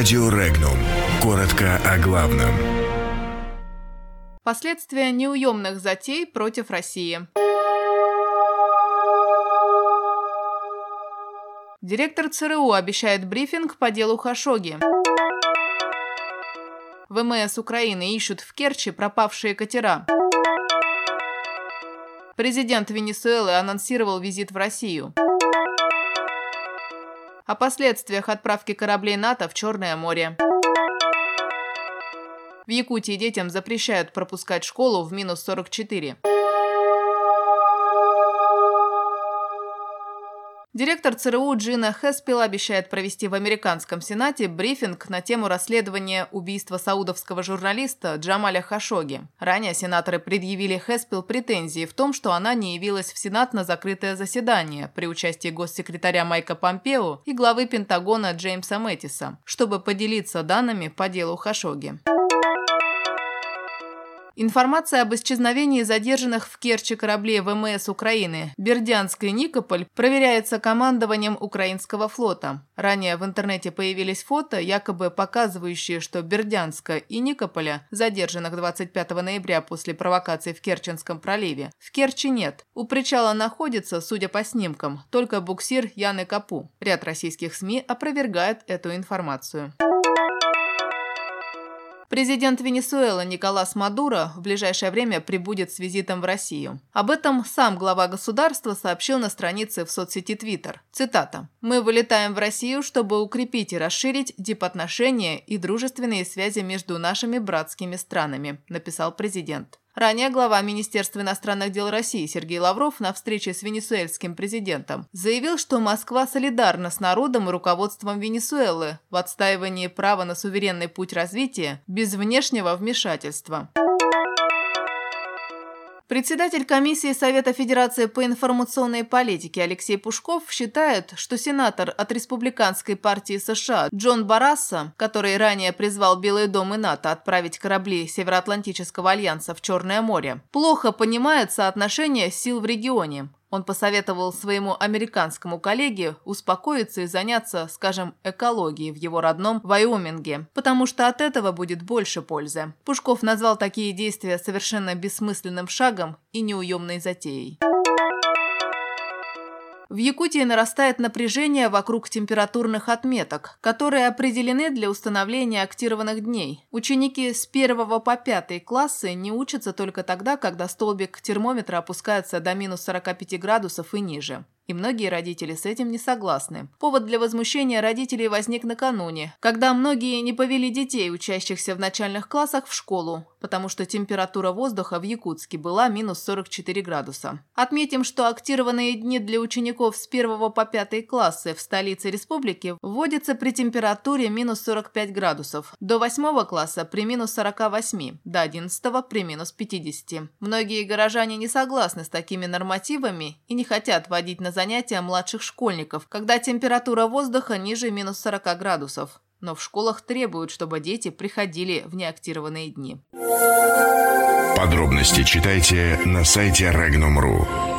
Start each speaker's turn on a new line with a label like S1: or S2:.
S1: Радио Регнум. Коротко о главном.
S2: Последствия неуемных затей против России. Директор ЦРУ обещает брифинг по делу Хашоги. ВМС Украины ищут в Керчи пропавшие катера. Президент Венесуэлы анонсировал визит в Россию. О последствиях отправки кораблей НАТО в Черное море. В Якутии детям запрещают пропускать школу в минус 44. Директор ЦРУ Джина Хеспил обещает провести в американском Сенате брифинг на тему расследования убийства саудовского журналиста Джамаля Хашоги. Ранее сенаторы предъявили Хеспил претензии в том, что она не явилась в Сенат на закрытое заседание при участии госсекретаря Майка Помпео и главы Пентагона Джеймса Мэттиса, чтобы поделиться данными по делу Хашоги. Информация об исчезновении задержанных в Керчи кораблей ВМС Украины Бердянск и Никополь проверяется командованием украинского флота. Ранее в интернете появились фото, якобы показывающие, что Бердянска и Никополя, задержанных 25 ноября после провокации в Керченском проливе, в Керчи нет. У причала находится, судя по снимкам, только буксир Яны Капу. Ряд российских СМИ опровергает эту информацию. Президент Венесуэлы Николас Мадуро в ближайшее время прибудет с визитом в Россию. Об этом сам глава государства сообщил на странице в соцсети Twitter. Цитата. «Мы вылетаем в Россию, чтобы укрепить и расширить дипотношения и дружественные связи между нашими братскими странами», написал президент. Ранее глава Министерства иностранных дел России Сергей Лавров на встрече с венесуэльским президентом заявил, что Москва солидарна с народом и руководством Венесуэлы в отстаивании права на суверенный путь развития без внешнего вмешательства. Председатель комиссии Совета Федерации по информационной политике Алексей Пушков считает, что сенатор от Республиканской партии США Джон Барасса, который ранее призвал Белый дом и НАТО отправить корабли Североатлантического альянса в Черное море, плохо понимает соотношение сил в регионе. Он посоветовал своему американскому коллеге успокоиться и заняться, скажем, экологией в его родном Вайоминге, потому что от этого будет больше пользы. Пушков назвал такие действия совершенно бессмысленным шагом и неуемной затеей. В Якутии нарастает напряжение вокруг температурных отметок, которые определены для установления актированных дней. Ученики с 1 по 5 классы не учатся только тогда, когда столбик термометра опускается до минус 45 градусов и ниже. И многие родители с этим не согласны. Повод для возмущения родителей возник накануне, когда многие не повели детей, учащихся в начальных классах, в школу, потому что температура воздуха в Якутске была минус 44 градуса. Отметим, что актированные дни для учеников с 1 по 5 классы в столице республики вводятся при температуре минус 45 градусов, до 8 класса при минус 48, до 11 при минус 50. Многие горожане не согласны с такими нормативами и не хотят водить на занятия младших школьников, когда температура воздуха ниже минус 40 градусов. Но в школах требуют, чтобы дети приходили в неактированные дни.
S1: Подробности читайте на сайте Regnum.ru.